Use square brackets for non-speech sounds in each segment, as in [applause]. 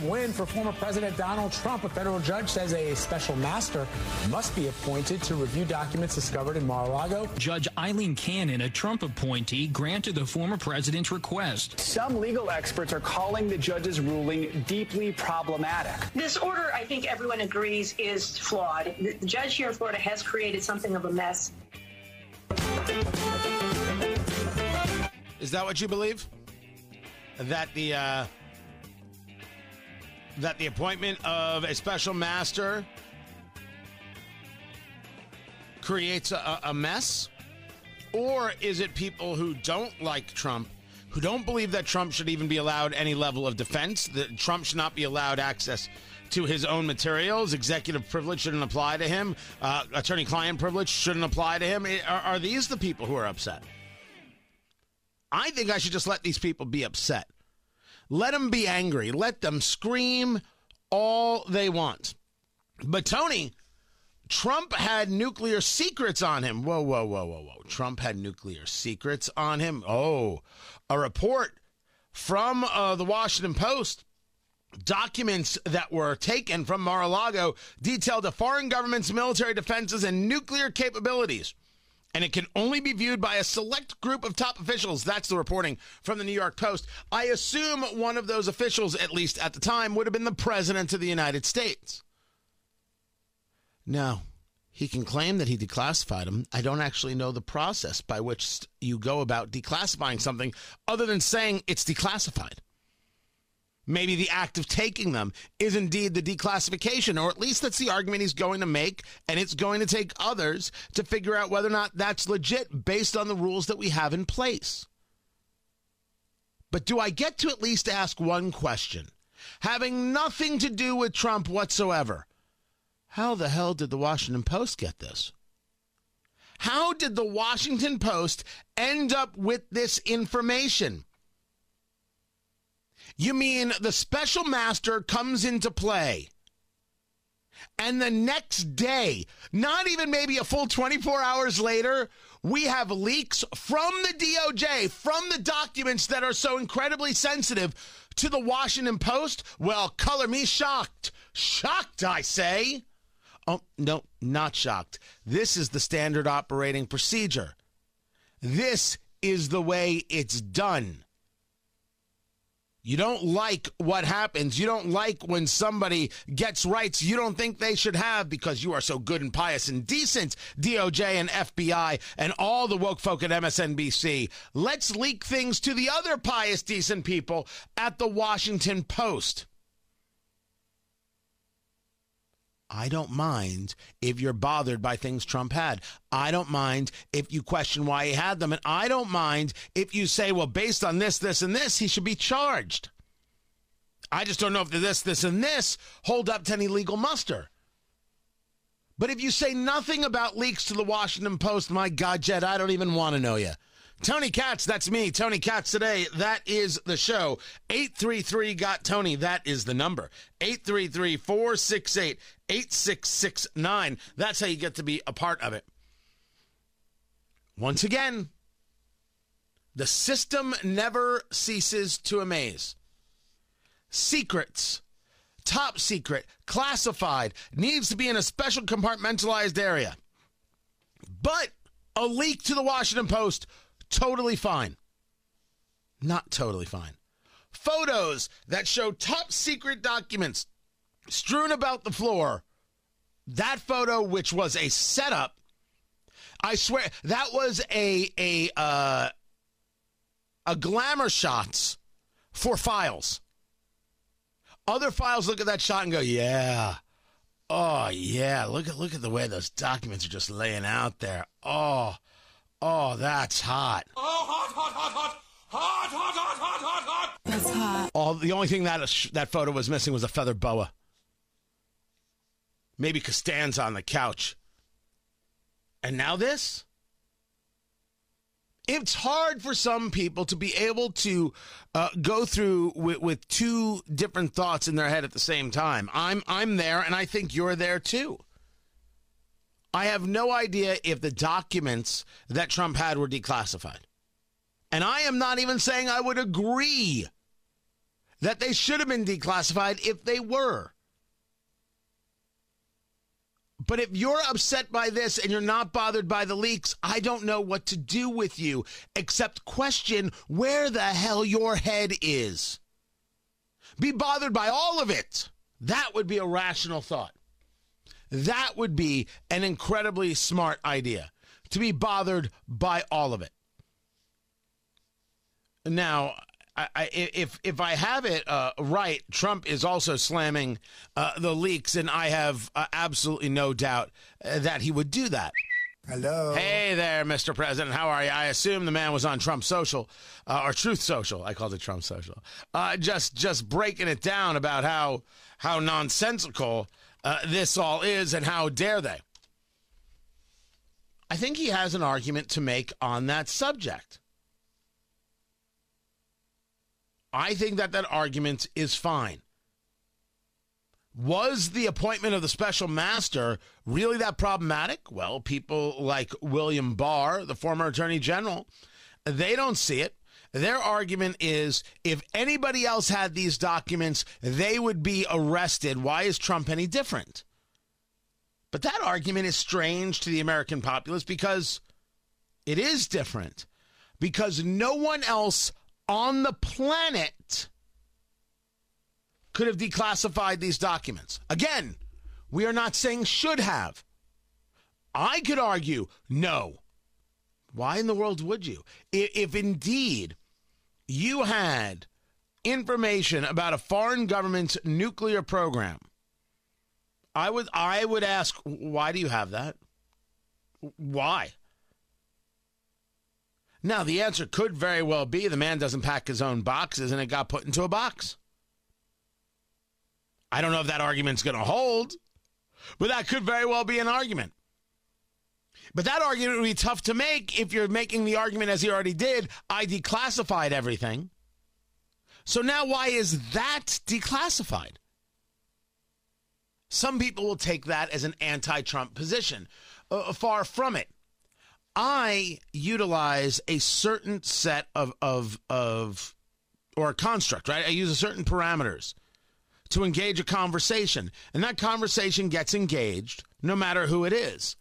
Big win for former President Donald Trump. A federal judge says a special master must be appointed to review documents discovered in Mar-a-Lago. Judge Eileen Cannon, a Trump appointee, granted the former president's request. Some legal experts are calling the judge's ruling deeply problematic. This order, I think everyone agrees, is flawed. The judge here in Florida has created something of a mess. Is that what you believe? That the uh, that the appointment of a special master creates a, a mess? Or is it people who don't like Trump, who don't believe that Trump should even be allowed any level of defense, that Trump should not be allowed access to his own materials, executive privilege shouldn't apply to him, uh, attorney client privilege shouldn't apply to him? Are, are these the people who are upset? I think I should just let these people be upset. Let them be angry. Let them scream all they want. But Tony, Trump had nuclear secrets on him. Whoa, whoa, whoa, whoa, whoa. Trump had nuclear secrets on him. Oh, a report from uh, the Washington Post. Documents that were taken from Mar a Lago detailed a foreign government's military defenses and nuclear capabilities and it can only be viewed by a select group of top officials. That's the reporting from the New York Post. I assume one of those officials, at least at the time, would have been the President of the United States. Now, he can claim that he declassified them. I don't actually know the process by which you go about declassifying something other than saying it's declassified. Maybe the act of taking them is indeed the declassification, or at least that's the argument he's going to make, and it's going to take others to figure out whether or not that's legit based on the rules that we have in place. But do I get to at least ask one question? Having nothing to do with Trump whatsoever, how the hell did the Washington Post get this? How did the Washington Post end up with this information? You mean the special master comes into play? And the next day, not even maybe a full 24 hours later, we have leaks from the DOJ, from the documents that are so incredibly sensitive to the Washington Post. Well, color me shocked. Shocked, I say. Oh, no, not shocked. This is the standard operating procedure. This is the way it's done. You don't like what happens. You don't like when somebody gets rights you don't think they should have because you are so good and pious and decent, DOJ and FBI and all the woke folk at MSNBC. Let's leak things to the other pious, decent people at the Washington Post. I don't mind if you're bothered by things Trump had. I don't mind if you question why he had them. And I don't mind if you say, well, based on this, this, and this, he should be charged. I just don't know if this, this, and this hold up to any legal muster. But if you say nothing about leaks to the Washington Post, my God, Jed, I don't even want to know you. Tony Katz, that's me. Tony Katz today. That is the show. 833 got Tony. That is the number. 833 468 8669. That's how you get to be a part of it. Once again, the system never ceases to amaze. Secrets, top secret, classified, needs to be in a special compartmentalized area. But a leak to the Washington Post totally fine. Not totally fine. Photos that show top secret documents strewn about the floor. That photo, which was a setup, I swear that was a a uh, a glamour shots for files. Other files look at that shot and go, "Yeah, oh yeah, look at look at the way those documents are just laying out there. Oh, Oh, that's hot. Oh, hot, hot, hot, hot. Hot, hot, hot, hot, hot, hot. That's hot. All the only thing that that photo was missing was a feather boa. Maybe Costanza on the couch. And now this? It's hard for some people to be able to uh, go through with, with two different thoughts in their head at the same time. I'm I'm there, and I think you're there too. I have no idea if the documents that Trump had were declassified. And I am not even saying I would agree that they should have been declassified if they were. But if you're upset by this and you're not bothered by the leaks, I don't know what to do with you except question where the hell your head is. Be bothered by all of it. That would be a rational thought. That would be an incredibly smart idea to be bothered by all of it. Now, I, I, if if I have it uh, right, Trump is also slamming uh, the leaks, and I have uh, absolutely no doubt uh, that he would do that. Hello. Hey there, Mr. President. How are you? I assume the man was on Trump Social uh, or Truth Social. I called it Trump Social. Uh, just just breaking it down about how how nonsensical Uh, this all is and how dare they. I think he has an argument to make on that subject. I think that that argument is fine. Was the appointment of the special master really that problematic? Well, people like William Barr, the former attorney general, they don't see it. Their argument is if anybody else had these documents, they would be arrested. Why is Trump any different? But that argument is strange to the American populace because it is different. Because no one else on the planet could have declassified these documents. Again, we are not saying should have. I could argue no. Why in the world would you? If, if indeed you had information about a foreign government's nuclear program, I would I would ask why do you have that? Why? Now, the answer could very well be the man doesn't pack his own boxes and it got put into a box. I don't know if that argument's going to hold, but that could very well be an argument. But that argument would be tough to make if you're making the argument, as he already did, I declassified everything. So now, why is that declassified? Some people will take that as an anti Trump position. Uh, far from it. I utilize a certain set of of of or a construct, right? I use a certain parameters to engage a conversation, and that conversation gets engaged no matter who it is.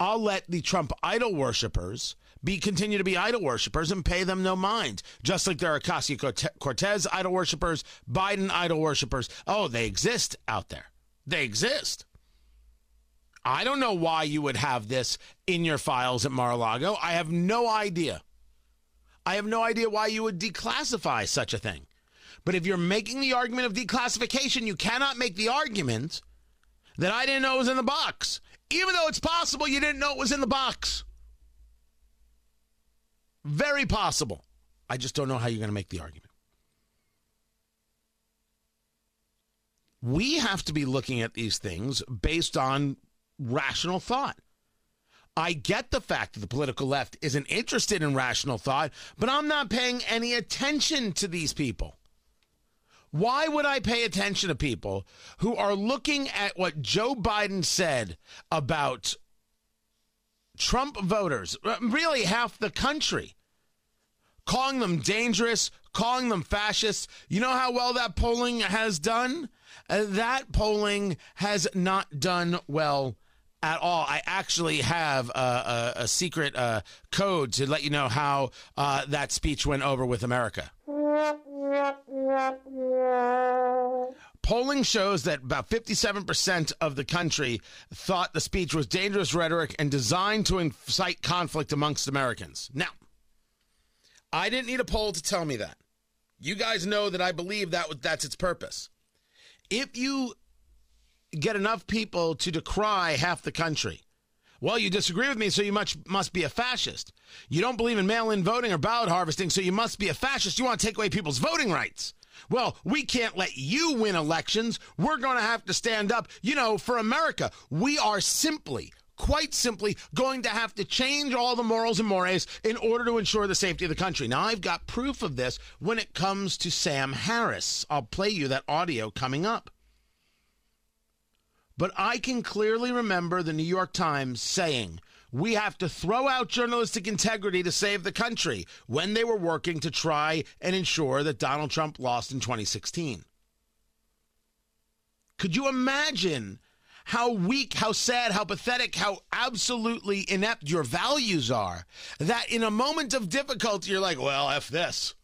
I'll let the Trump idol worshippers be continue to be idol worshippers and pay them no mind. Just like there are Ocasio Cortez idol worshippers, Biden idol worshippers. Oh, they exist out there. They exist. I don't know why you would have this in your files at Mar-a-Lago. I have no idea. I have no idea why you would declassify such a thing. But if you're making the argument of declassification, you cannot make the argument that I didn't know was in the box, even though it's possible you didn't know it was in the box. Very possible. I just don't know how you're going to make the argument. We have to be looking at these things based on rational thought. I get the fact that the political left isn't interested in rational thought, but I'm not paying any attention to these people. Why would I pay attention to people who are looking at what Joe Biden said about Trump voters, really half the country, calling them dangerous, calling them fascists? You know how well that polling has done? Uh, that polling has not done well at all. I actually have a, a, a secret uh, code to let you know how uh, that speech went over with America. Polling shows that about 57% of the country thought the speech was dangerous rhetoric and designed to incite conflict amongst Americans. Now, I didn't need a poll to tell me that. You guys know that I believe that that's its purpose. If you get enough people to decry half the country. Well, you disagree with me, so you much, must be a fascist. You don't believe in mail in voting or ballot harvesting, so you must be a fascist. You want to take away people's voting rights. Well, we can't let you win elections. We're going to have to stand up. You know, for America, we are simply, quite simply, going to have to change all the morals and mores in order to ensure the safety of the country. Now, I've got proof of this when it comes to Sam Harris. I'll play you that audio coming up. but I can clearly remember the New York Times saying, we have to throw out journalistic integrity to save the country when they were working to try and ensure that Donald Trump lost in 2016. Could you imagine how weak, how sad, how pathetic, how absolutely inept your values are? That in a moment of difficulty, you're like, well, F this.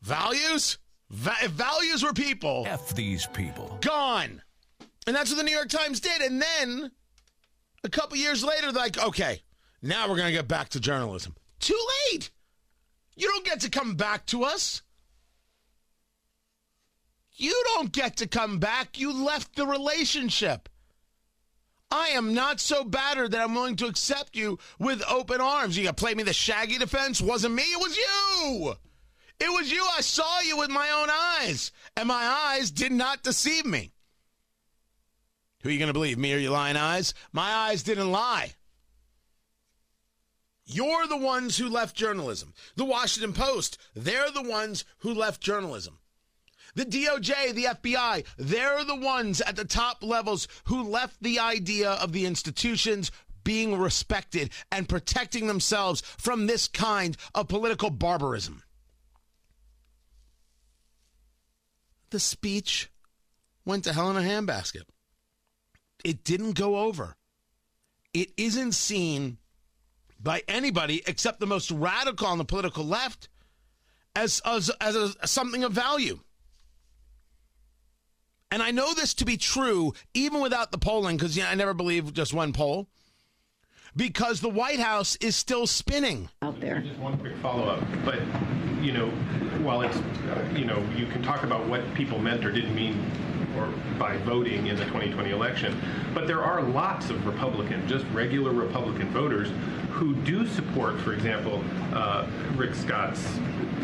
Values? Va- if values were people. F these people. Gone. And that's what the New York Times did. And then a couple years later, like, okay, now we're going to get back to journalism. Too late. You don't get to come back to us. You don't get to come back. You left the relationship. I am not so battered that I'm willing to accept you with open arms. You got to play me the shaggy defense? Wasn't me, it was you. It was you. I saw you with my own eyes, and my eyes did not deceive me. Who are you going to believe, me or your lying eyes? My eyes didn't lie. You're the ones who left journalism. The Washington Post, they're the ones who left journalism. The DOJ, the FBI, they're the ones at the top levels who left the idea of the institutions being respected and protecting themselves from this kind of political barbarism. The speech went to hell in a handbasket. It didn't go over. It isn't seen by anybody except the most radical on the political left as, as, as a, something of value. And I know this to be true even without the polling, because you know, I never believe just one poll, because the White House is still spinning out there. Just one quick follow up, but you know, while it's uh, you know, you can talk about what people meant or didn't mean or by voting in the 2020 election. But there are lots of Republican, just regular Republican voters who do support, for example, uh, Rick Scott's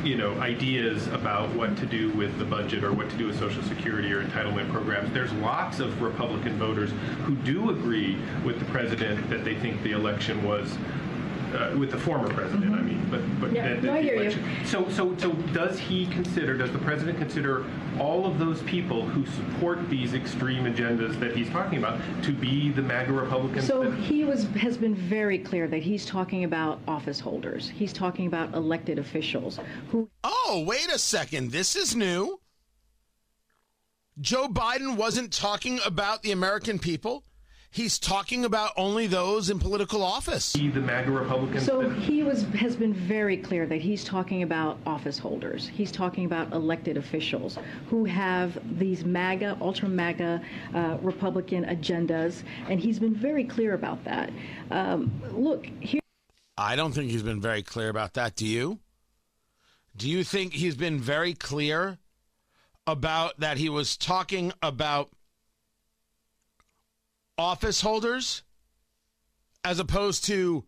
you know ideas about what to do with the budget or what to do with Social Security or entitlement programs. There's lots of Republican voters who do agree with the president that they think the election was uh, with the former president. Mm-hmm. I mean, but but yeah, no, I hear election. you. So so so does he consider? Does the president consider all of those people who support these extreme agendas that he's talking about to be the MAGA Republicans? So he was has been very clear that he's talking about office holders. He's talking about elected officials who. Oh, wait a second! This is new. Joe Biden wasn't talking about the American people he's talking about only those in political office. He, the MAGA Republicans. So he was has been very clear that he's talking about office holders. He's talking about elected officials who have these MAGA, ultra MAGA uh, Republican agendas, and he's been very clear about that. Um, look here. I don't think he's been very clear about that. Do you? Do you think he's been very clear about that he was talking about office holders as opposed to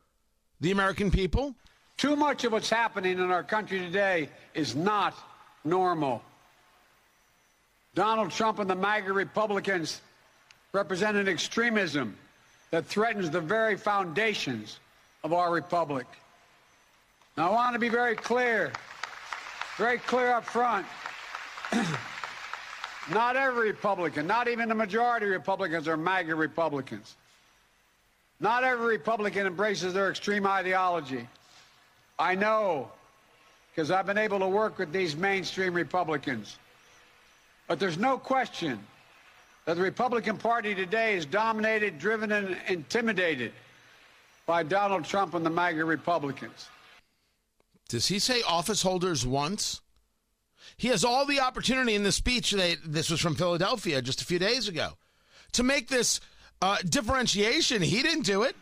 the American people? Too much of what's happening in our country today is not normal. Donald Trump and the MAGA Republicans represent an extremism that threatens the very foundations of our republic. Now, I want to be very clear, very clear up front. [clears throat] Not every Republican, not even the majority of Republicans are MAGA Republicans. Not every Republican embraces their extreme ideology. I know, because I've been able to work with these mainstream Republicans. But there's no question that the Republican Party today is dominated, driven, and intimidated by Donald Trump and the MAGA Republicans. Does he say office holders once? He has all the opportunity in the speech that this was from Philadelphia just a few days ago to make this uh, differentiation. He didn't do it.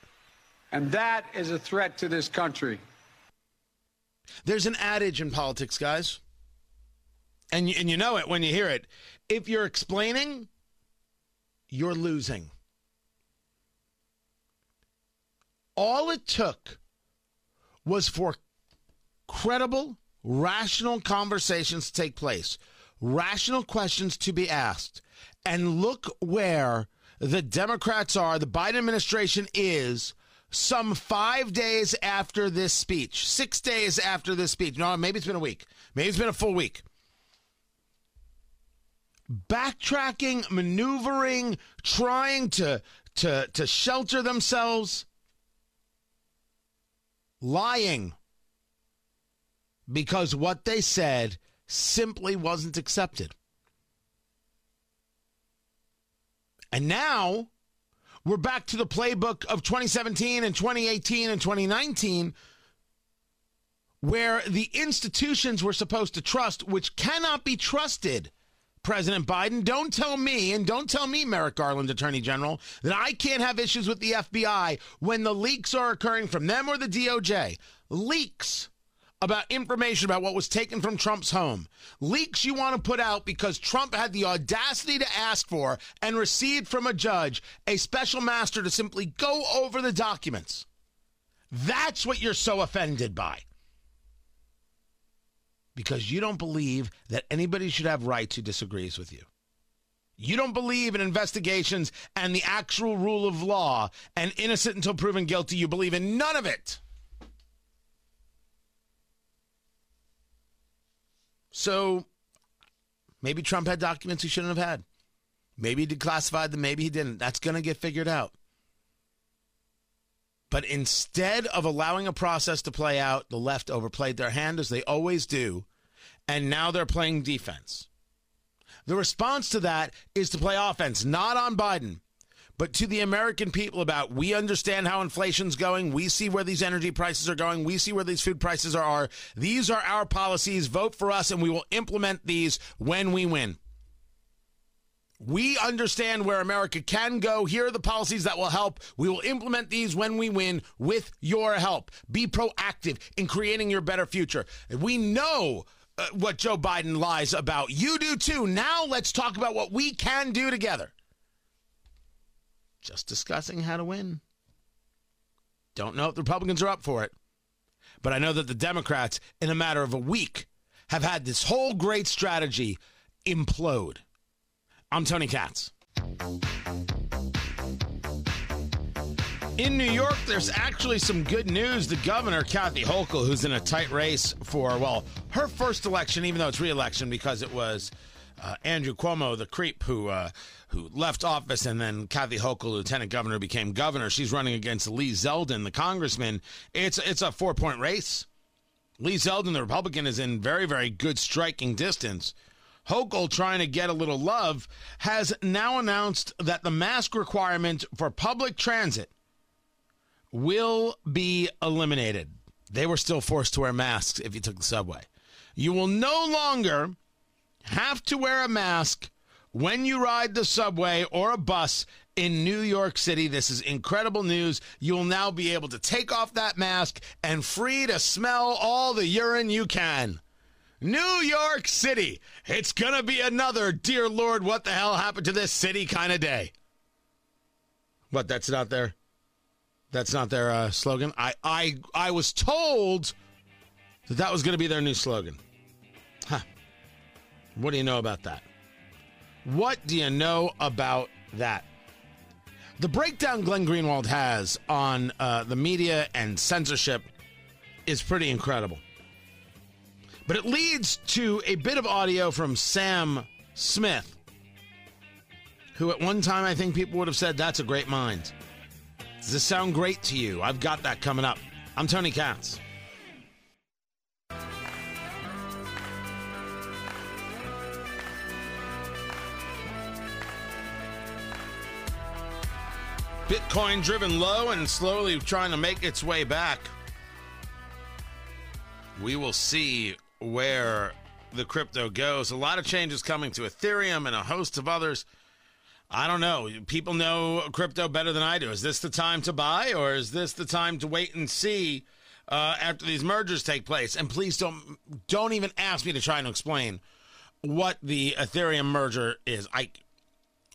And that is a threat to this country. There's an adage in politics, guys. And you, and you know it when you hear it. If you're explaining, you're losing. All it took was for credible rational conversations take place, rational questions to be asked. And look where the Democrats are, the Biden administration is some five days after this speech, six days after this speech. No, maybe it's been a week. Maybe it's been a full week. backtracking, maneuvering, trying to to to shelter themselves, lying because what they said simply wasn't accepted. And now we're back to the playbook of 2017 and 2018 and 2019 where the institutions we're supposed to trust, which cannot be trusted, President Biden, don't tell me, and don't tell me, Merrick Garland, Attorney General, that I can't have issues with the FBI when the leaks are occurring from them or the DOJ. Leaks about information about what was taken from Trump's home. Leaks you want to put out because Trump had the audacity to ask for and received from a judge a special master to simply go over the documents. That's what you're so offended by because you don't believe that anybody should have rights who disagrees with you. You don't believe in investigations and the actual rule of law and innocent until proven guilty. You believe in none of it. So maybe Trump had documents he shouldn't have had. Maybe he declassified them, maybe he didn't. That's going to get figured out. But instead of allowing a process to play out, the left overplayed their hand as they always do, and now they're playing defense. The response to that is to play offense, not on Biden, but to the American people about we understand how inflation's going. We see where these energy prices are going. We see where these food prices are. These are our policies. Vote for us, and we will implement these when we win. We understand where America can go. Here are the policies that will help. We will implement these when we win with your help. Be proactive in creating your better future. We know uh, what Joe Biden lies about. You do too. Now let's talk about what we can do together. Just discussing how to win. Don't know if the Republicans are up for it, but I know that the Democrats, in a matter of a week, have had this whole great strategy implode. I'm Tony Katz. In New York, there's actually some good news. The governor, Kathy Hochul, who's in a tight race for, well, her first election, even though it's reelection because it was uh, Andrew Cuomo, the creep who uh, who left office, and then Kathy Hochul, lieutenant governor, became governor. She's running against Lee Zeldin, the congressman. It's it's a four point race. Lee Zeldin, the Republican, is in very very good striking distance. Hochul, trying to get a little love, has now announced that the mask requirement for public transit will be eliminated. They were still forced to wear masks if you took the subway. You will no longer have to wear a mask when you ride the subway or a bus in New York City. This is incredible news. You'll now be able to take off that mask and free to smell all the urine you can. New York City. It's going to be another, dear Lord, what the hell happened to this city kind of day. What, that's not their that's not their uh, slogan. I I I was told that that was going to be their new slogan. Huh. What do you know about that? What do you know about that? The breakdown Glenn Greenwald has on uh, the media and censorship is pretty incredible. But it leads to a bit of audio from Sam Smith, who at one time I think people would have said that's a great mind. Does this sound great to you? I've got that coming up. I'm Tony Katz. Bitcoin driven low and slowly trying to make its way back. We will see where the crypto goes. A lot of changes coming to Ethereum and a host of others. I don't know. People know crypto better than I do. Is this the time to buy or is this the time to wait and see uh, after these mergers take place? And please don't don't even ask me to try and explain what the Ethereum merger is. I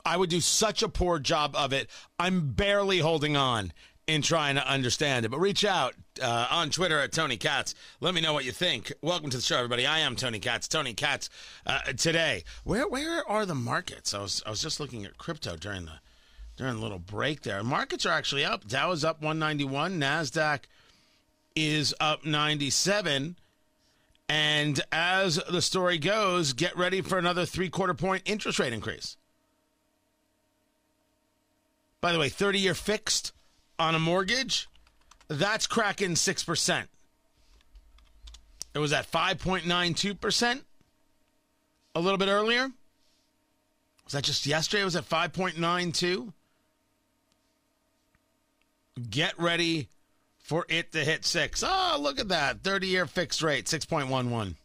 I would do such a poor job of it. I'm barely holding on in trying to understand it. But reach out uh, on Twitter at Tony Katz. Let me know what you think. Welcome to the show, everybody. I am Tony Katz. Tony Katz uh, today. Where where are the markets? I was I was just looking at crypto during the during the little break there. Markets are actually up. Dow is up 191. Nasdaq is up 97. And as the story goes, get ready for another three quarter point interest rate increase. By the way, 30 year fixed on a mortgage, that's cracking 6%. It was at 5.92% a little bit earlier. Was that just yesterday? It was at 5.92. Get ready for it to hit six. Oh, look at that. 30 year fixed rate, 6.11.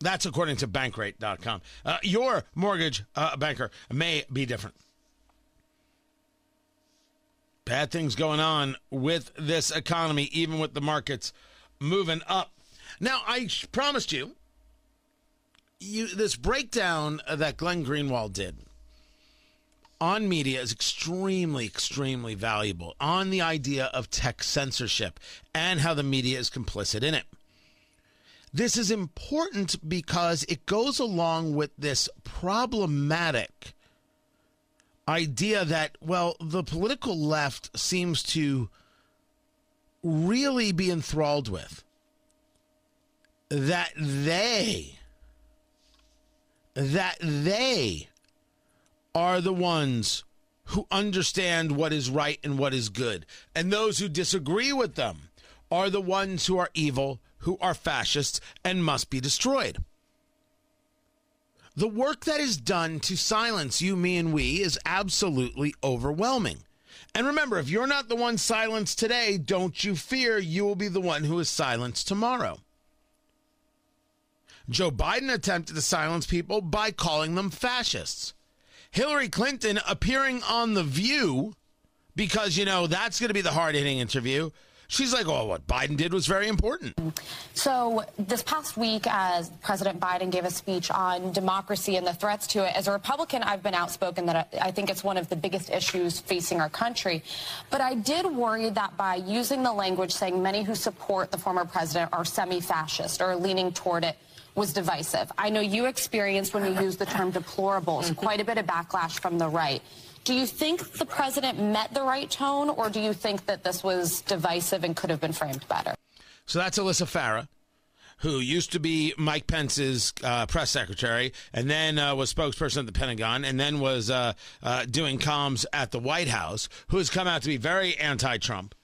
That's according to bankrate.com. Uh, your mortgage uh, banker may be different. Bad things going on with this economy, even with the markets moving up. Now, I promised you, you this breakdown that Glenn Greenwald did on media is extremely, extremely valuable on the idea of tech censorship and how the media is complicit in it. This is important because it goes along with this problematic idea that, well, the political left seems to really be enthralled with. That they, that they are the ones who understand what is right and what is good. And those who disagree with them are the ones who are evil, who are fascists, and must be destroyed. The work that is done to silence you, me, and we is absolutely overwhelming. And remember, if you're not the one silenced today, don't you fear you will be the one who is silenced tomorrow. Joe Biden attempted to silence people by calling them fascists. Hillary Clinton appearing on The View, because, you know, that's going to be the hard hitting interview. She's like, oh, what Biden did was very important. So, this past week, as President Biden gave a speech on democracy and the threats to it, as a Republican, I've been outspoken that I think it's one of the biggest issues facing our country. But I did worry that by using the language saying many who support the former president are semi fascist or leaning toward it, was divisive. I know you experienced when you used the term deplorables mm-hmm. quite a bit of backlash from the right. Do you think the president met the right tone, or do you think that this was divisive and could have been framed better? So that's Alyssa Farah, who used to be Mike Pence's uh, press secretary, and then uh, was spokesperson at the Pentagon, and then was uh, uh doing comms at the White House, who has come out to be very anti-Trump.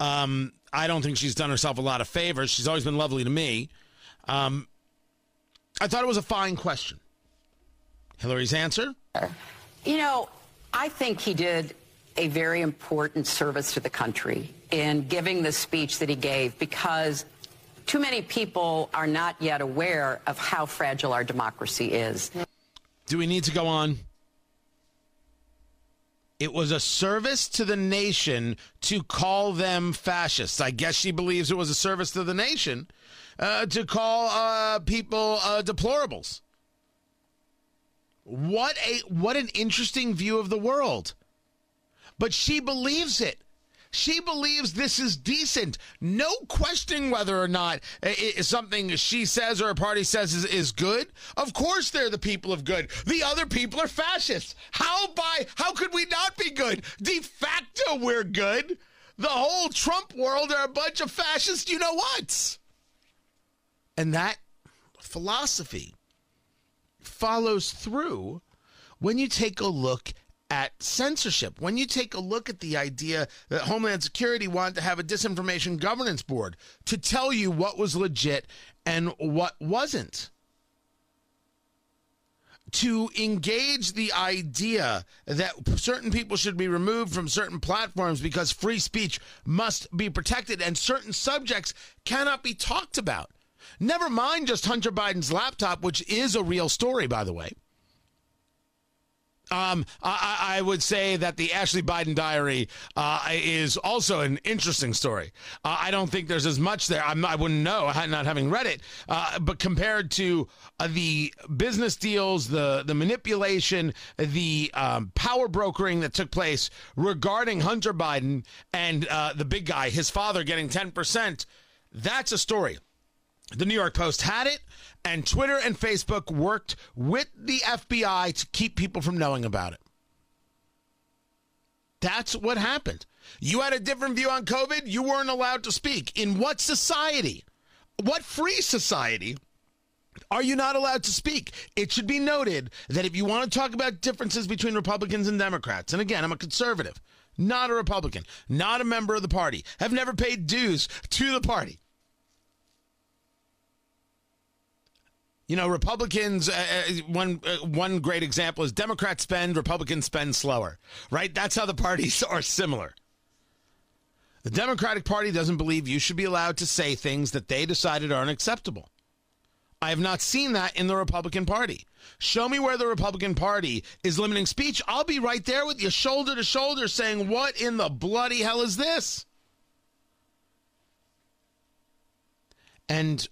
Um, I don't think she's done herself a lot of favors. She's always been lovely to me. Um, I thought it was a fine question. Hillary's answer? You know, I think he did a very important service to the country in giving the speech that he gave because too many people are not yet aware of how fragile our democracy is. Do we need to go on? It was a service to the nation to call them fascists. I guess she believes it was a service to the nation uh, to call uh, people uh, deplorables. What a what an interesting view of the world. But she believes it. She believes this is decent. No questioning whether or not something she says or a party says is, is good. Of course, they're the people of good. The other people are fascists. How by how could we not be good? De facto, we're good. The whole Trump world are a bunch of fascists. You know what? And that philosophy follows through when you take a look at censorship. When you take a look at the idea that Homeland Security wanted to have a disinformation governance board to tell you what was legit and what wasn't. To engage the idea that certain people should be removed from certain platforms because free speech must be protected and certain subjects cannot be talked about. Never mind just Hunter Biden's laptop, which is a real story, by the way. Um, I, I, would say that the Ashley Biden diary uh, is also an interesting story. Uh, I don't think there's as much there. I'm, I would not know, not having read it. Uh, but compared to uh, the business deals, the the manipulation, the um, power brokering that took place regarding Hunter Biden and uh, the big guy, his father getting 10 percent, that's a story. The New York Post had it, and Twitter and Facebook worked with the FBI to keep people from knowing about it. That's what happened. You had a different view on COVID. You weren't allowed to speak. In what society? What free society are you not allowed to speak? It should be noted that if you want to talk about differences between Republicans and Democrats, and again, I'm a conservative, not a Republican, not a member of the party, have never paid dues to the party. You know, Republicans. Uh, uh, one uh, one great example is Democrats spend, Republicans spend slower. Right? That's how the parties [laughs] are similar. The Democratic Party doesn't believe you should be allowed to say things that they decided aren't acceptable. I have not seen that in the Republican Party. Show me where the Republican Party is limiting speech. I'll be right there with you, shoulder to shoulder, saying, What in the bloody hell is this? And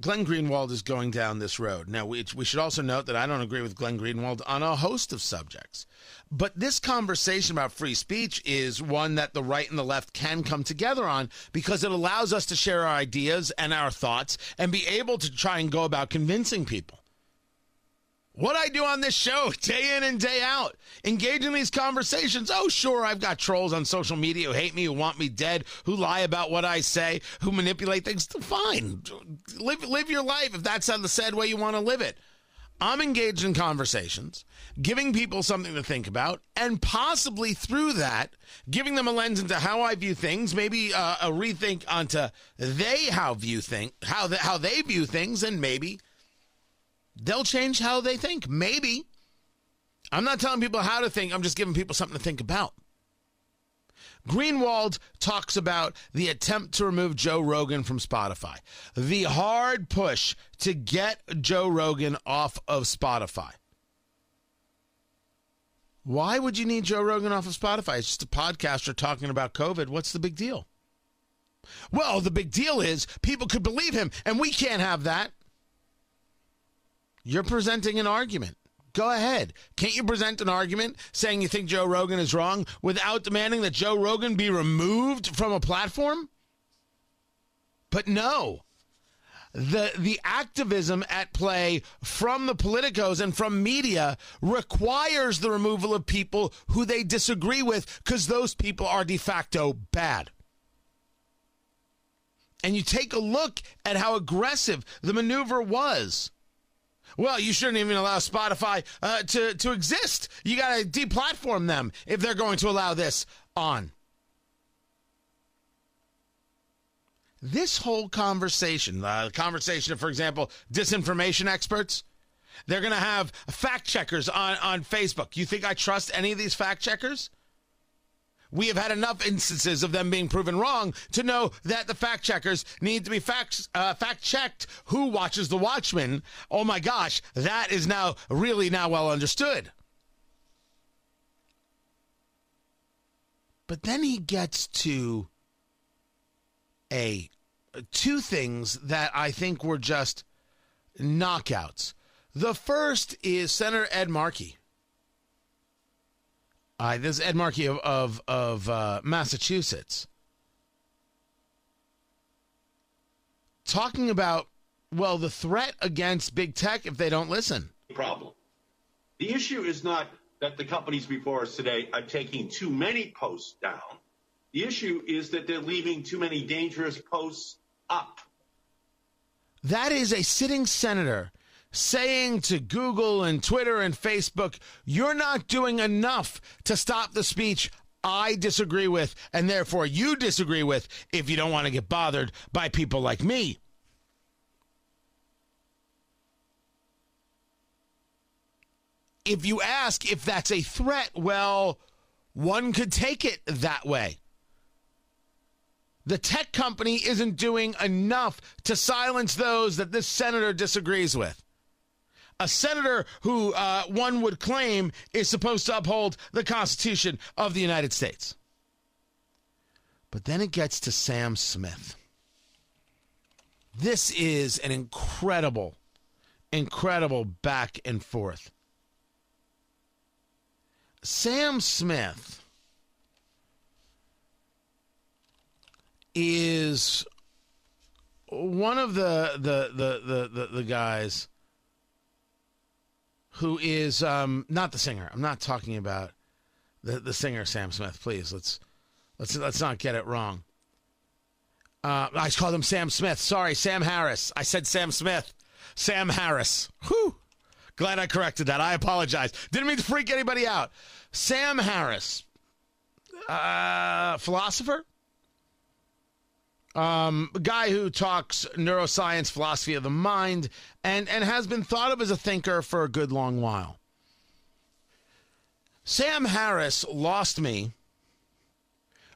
Glenn Greenwald is going down this road. Now, we, we should also note that I don't agree with Glenn Greenwald on a host of subjects. But this conversation about free speech is one that the right and the left can come together on because it allows us to share our ideas and our thoughts and be able to try and go about convincing people. What I do on this show [laughs] day in and day out, engage in these conversations. Oh, sure, I've got trolls on social media who hate me, who want me dead, who lie about what I say, who manipulate things. Fine, live live your life if that's the sad way you want to live it. I'm engaged in conversations, giving people something to think about, and possibly through that, giving them a lens into how I view things, maybe uh, a rethink onto they how view think how the, how they view things, and maybe they'll change how they think. Maybe. I'm not telling people how to think, I'm just giving people something to think about. Greenwald talks about the attempt to remove Joe Rogan from Spotify, the hard push to get Joe Rogan off of Spotify. Why would you need Joe Rogan off of Spotify? It's just a podcaster talking about COVID. What's the big deal? Well, the big deal is people could believe him, and we can't have that. You're presenting an argument. Go ahead. Can't you present an argument saying you think Joe Rogan is wrong without demanding that Joe Rogan be removed from a platform? But no. The the activism at play from the politicos and from media requires the removal of people who they disagree with because those people are de facto bad. And you take a look at how aggressive the maneuver was well, you shouldn't even allow Spotify uh, to to exist. You got to deplatform them if they're going to allow this on. This whole conversation, uh, conversation, of, for example, disinformation experts, they're going to have fact checkers on on Facebook. You think I trust any of these fact checkers? We have had enough instances of them being proven wrong to know that the fact checkers need to be fact uh, fact checked. Who watches The Watchmen? Oh my gosh, that is now really now well understood. But then he gets to a two things that I think were just knockouts. The first is Senator Ed Markey uh, this is Ed Markey of of, of uh, Massachusetts talking about well the threat against big tech if they don't listen. Problem. The issue is not that the companies before us today are taking too many posts down. The issue is that they're leaving too many dangerous posts up. That is a sitting senator saying to Google and Twitter and Facebook, you're not doing enough to stop the speech I disagree with, and therefore you disagree with if you don't want to get bothered by people like me. If you ask if that's a threat, well, one could take it that way. The tech company isn't doing enough to silence those that this senator disagrees with a senator who uh, one would claim is supposed to uphold the Constitution of the United States. But then it gets to Sam Smith. This is an incredible, incredible back and forth. Sam Smith is one of the the the the, the, the guys who is um, not the singer. I'm not talking about the the singer Sam Smith. Please let's let's let's not get it wrong. Uh, I called him Sam Smith. Sorry, Sam Harris. I said Sam Smith. Sam Harris. Whew. Glad I corrected that. I apologize. Didn't mean to freak anybody out. Sam Harris, uh, philosopher, um, a guy who talks neuroscience, philosophy of the mind, and and has been thought of as a thinker for a good long while. Sam Harris lost me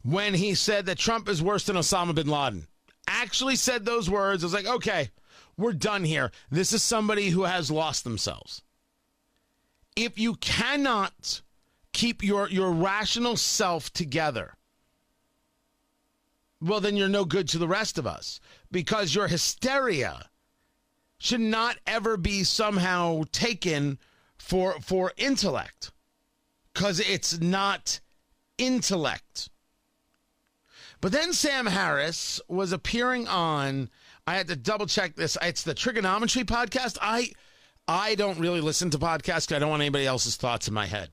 when he said that Trump is worse than Osama bin Laden. Actually said those words. I was like, okay, we're done here. This is somebody who has lost themselves. If you cannot keep your, your rational self together, well, then you're no good to the rest of us because your hysteria should not ever be somehow taken for, for intellect because it's not intellect. But then Sam Harris was appearing on. I had to double check this. It's the Triggernometry podcast. I I don't really listen to podcasts I don't want anybody else's thoughts in my head.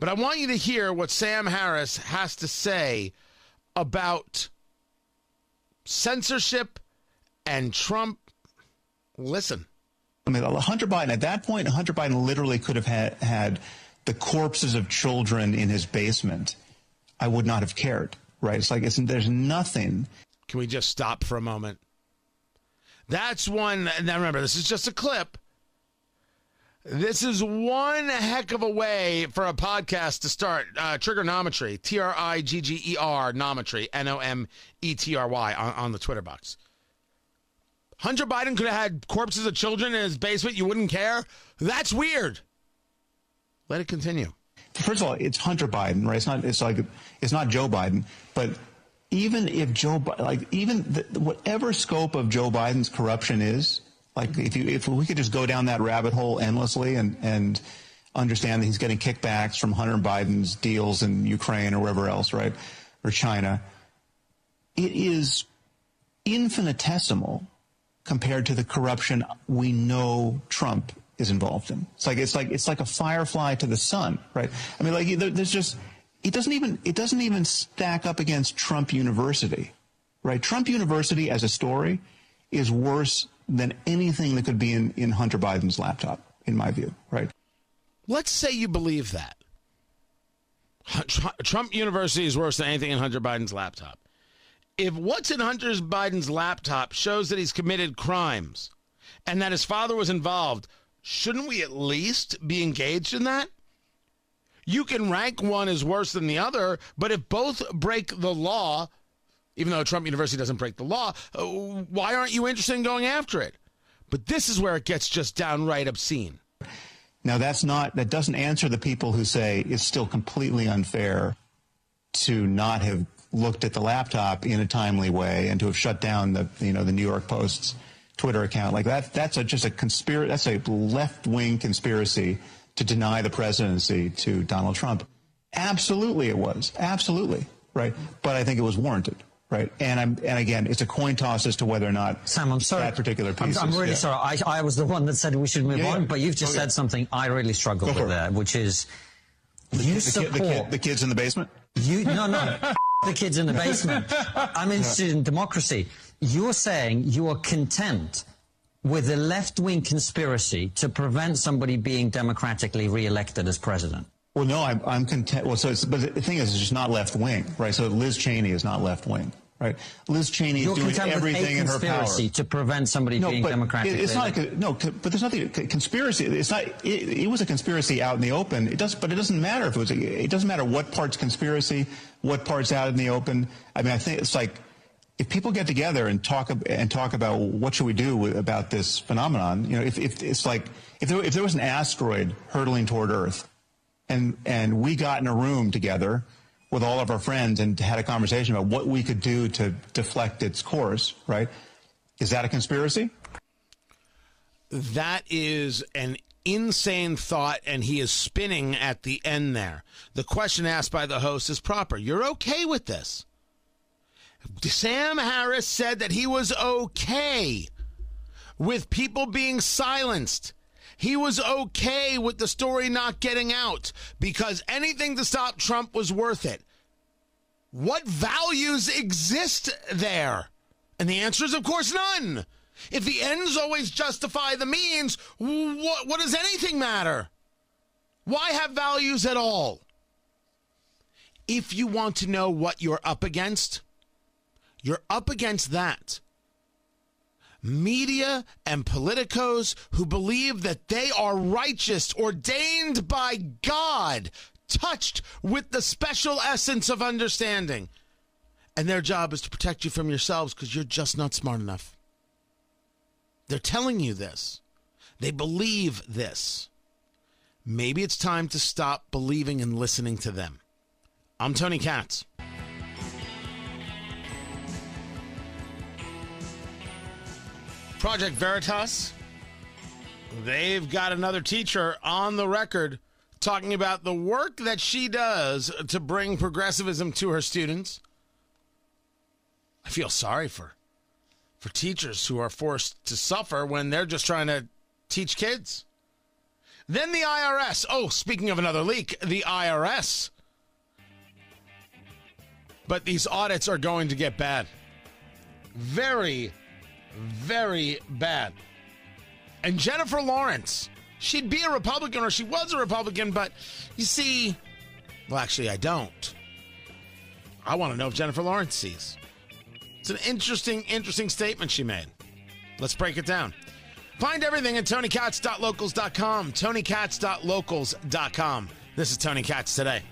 But I want you to hear what Sam Harris has to say about censorship and Trump. Listen. I mean, Hunter Biden, at that point, Hunter Biden literally could have had, had the corpses of children in his basement. I would not have cared right? It's like it's, there's nothing. Can we just stop for a moment? That's one. Now remember, this is just a clip. This is one heck of a way for a podcast to start. Uh, Triggernometry, T R I G G E R, Nometry, N O M E T R Y, on, on the Twitter box. Hunter Biden could have had corpses of children in his basement. You wouldn't care? That's weird. Let it continue first of all, it's Hunter Biden, right? It's not. It's like it's not Joe Biden. But even if Joe, like even the, whatever scope of Joe Biden's corruption is, like if you if we could just go down that rabbit hole endlessly and and understand that he's getting kickbacks from Hunter Biden's deals in Ukraine or wherever else, right, or China, it is infinitesimal compared to the corruption we know Trump is involved in. It's like it's like it's like a firefly to the sun, right? I mean, like there's just it doesn't even it doesn't even stack up against Trump University, right? Trump University as a story is worse than anything that could be in, in Hunter Biden's laptop, in my view, right? Let's say you believe that. Trump University is worse than anything in Hunter Biden's laptop. If what's in Hunter Biden's laptop shows that he's committed crimes and that his father was involved, shouldn't we at least be engaged in that? You can rank one as worse than the other, but if both break the law, even though Trump University doesn't break the law, uh, why aren't you interested in going after it? But this is where it gets just downright obscene. Now that's not that doesn't answer the people who say it's still completely unfair to not have looked at the laptop in a timely way and to have shut down the you know the New York Post's Twitter account like that. That's a, just a conspiracy. That's a left wing conspiracy to deny the presidency to Donald Trump. Absolutely, it was absolutely right. But I think it was warranted. Right, and I'm, and again, it's a coin toss as to whether or not Sam. I'm sorry. That particular piece. I'm, I'm really yeah. sorry. I, I was the one that said we should move yeah, on, yeah. but you've just okay. said something I really struggled with there, which is the, you the, support the, kid, the kids in the basement. You no no [laughs] the kids in the basement. [laughs] I'm interested in democracy. You're saying you are content with a left wing conspiracy to prevent somebody being democratically re-elected as president? Well, no, I'm, I'm content. Well, so it's, but the thing is, it's just not left wing, right? So Liz Cheney is not left wing. Right, Liz Cheney You're is doing everything a in her power to prevent somebody no, being but democratically. It's not elected. no, but there's nothing conspiracy. It's not. It, it, was a conspiracy out in the open. It does, but it doesn't matter if it was. A, it doesn't matter what part's conspiracy, what part's out in the open. I mean, I think it's like if people get together and talk and talk about what should we do about this phenomenon, you know, if, if it's like if there, if there was an asteroid hurtling toward Earth, and and we got in a room together with all of our friends and had a conversation about what we could do to deflect its course, right? Is that a conspiracy? That is an insane thought, and he is spinning at the end there. The question asked by the host is proper. You're okay with this? Sam Harris said that he was okay with people being silenced. He was okay with the story not getting out because anything to stop Trump was worth it. What values exist there? And the answer is, of course, none. If the ends always justify the means, what, what does anything matter? Why have values at all? If you want to know what you're up against, you're up against that. Media and politicos who believe that they are righteous, ordained by God, touched with the special essence of understanding. And their job is to protect you from yourselves because you're just not smart enough. They're telling you this. They believe this. Maybe it's time to stop believing and listening to them. I'm Tony Katz. Project Veritas, they've got another teacher on the record talking about the work that she does to bring progressivism to her students. I feel sorry for for teachers who are forced to suffer when they're just trying to teach kids. Then the IRS. Oh, speaking of another leak, the IRS. But these audits are going to get bad. Very, very bad. And Jennifer Lawrence, she'd be a Republican or she was a Republican, but you see, well, actually, I don't. I want to know if Jennifer Lawrence sees. It's an interesting, interesting statement she made. Let's break it down. Find everything at TonyKatz.locals.com. TonyKatz.locals.com. This is Tony Katz today.